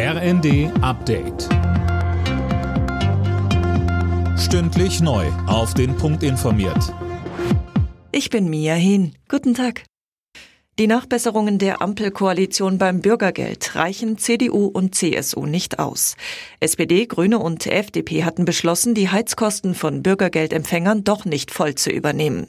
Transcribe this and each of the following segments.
RND Update. Stündlich neu. Auf den Punkt informiert. Ich bin Mia Hin. Guten Tag. Die Nachbesserungen der Ampelkoalition beim Bürgergeld reichen CDU und CSU nicht aus. SPD, Grüne und FDP hatten beschlossen, die Heizkosten von Bürgergeldempfängern doch nicht voll zu übernehmen.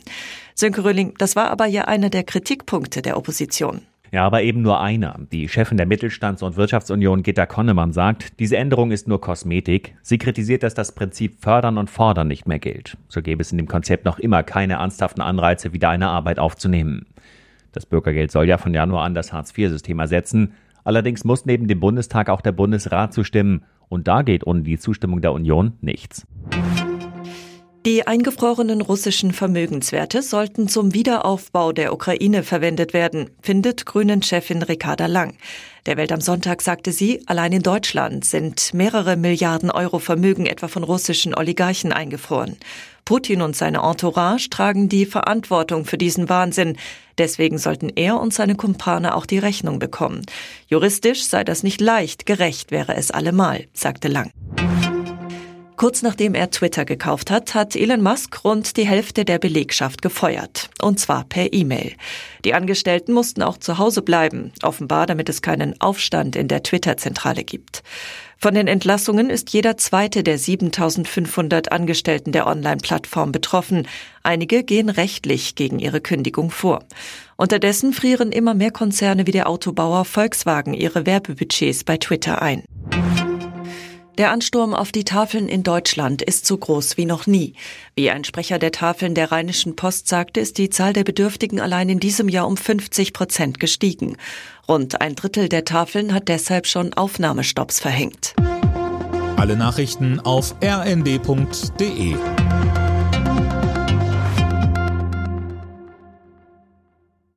Sönke Röhling, das war aber ja einer der Kritikpunkte der Opposition. Ja, aber eben nur einer. Die Chefin der Mittelstands- und Wirtschaftsunion Gitta Konnemann sagt, diese Änderung ist nur Kosmetik. Sie kritisiert, dass das Prinzip Fördern und Fordern nicht mehr gilt. So gäbe es in dem Konzept noch immer keine ernsthaften Anreize, wieder eine Arbeit aufzunehmen. Das Bürgergeld soll ja von Januar an das Hartz-IV-System ersetzen. Allerdings muss neben dem Bundestag auch der Bundesrat zustimmen. Und da geht ohne die Zustimmung der Union nichts. Die eingefrorenen russischen Vermögenswerte sollten zum Wiederaufbau der Ukraine verwendet werden, findet Grünen-Chefin Ricarda Lang. Der Welt am Sonntag sagte sie, allein in Deutschland sind mehrere Milliarden Euro Vermögen etwa von russischen Oligarchen eingefroren. Putin und seine Entourage tragen die Verantwortung für diesen Wahnsinn. Deswegen sollten er und seine Kumpane auch die Rechnung bekommen. Juristisch sei das nicht leicht, gerecht wäre es allemal, sagte Lang. Kurz nachdem er Twitter gekauft hat, hat Elon Musk rund die Hälfte der Belegschaft gefeuert. Und zwar per E-Mail. Die Angestellten mussten auch zu Hause bleiben, offenbar damit es keinen Aufstand in der Twitter-Zentrale gibt. Von den Entlassungen ist jeder zweite der 7500 Angestellten der Online-Plattform betroffen. Einige gehen rechtlich gegen ihre Kündigung vor. Unterdessen frieren immer mehr Konzerne wie der Autobauer Volkswagen ihre Werbebudgets bei Twitter ein. Der Ansturm auf die Tafeln in Deutschland ist so groß wie noch nie. Wie ein Sprecher der Tafeln der Rheinischen Post sagte, ist die Zahl der Bedürftigen allein in diesem Jahr um 50 Prozent gestiegen. Rund ein Drittel der Tafeln hat deshalb schon Aufnahmestopps verhängt. Alle Nachrichten auf rnd.de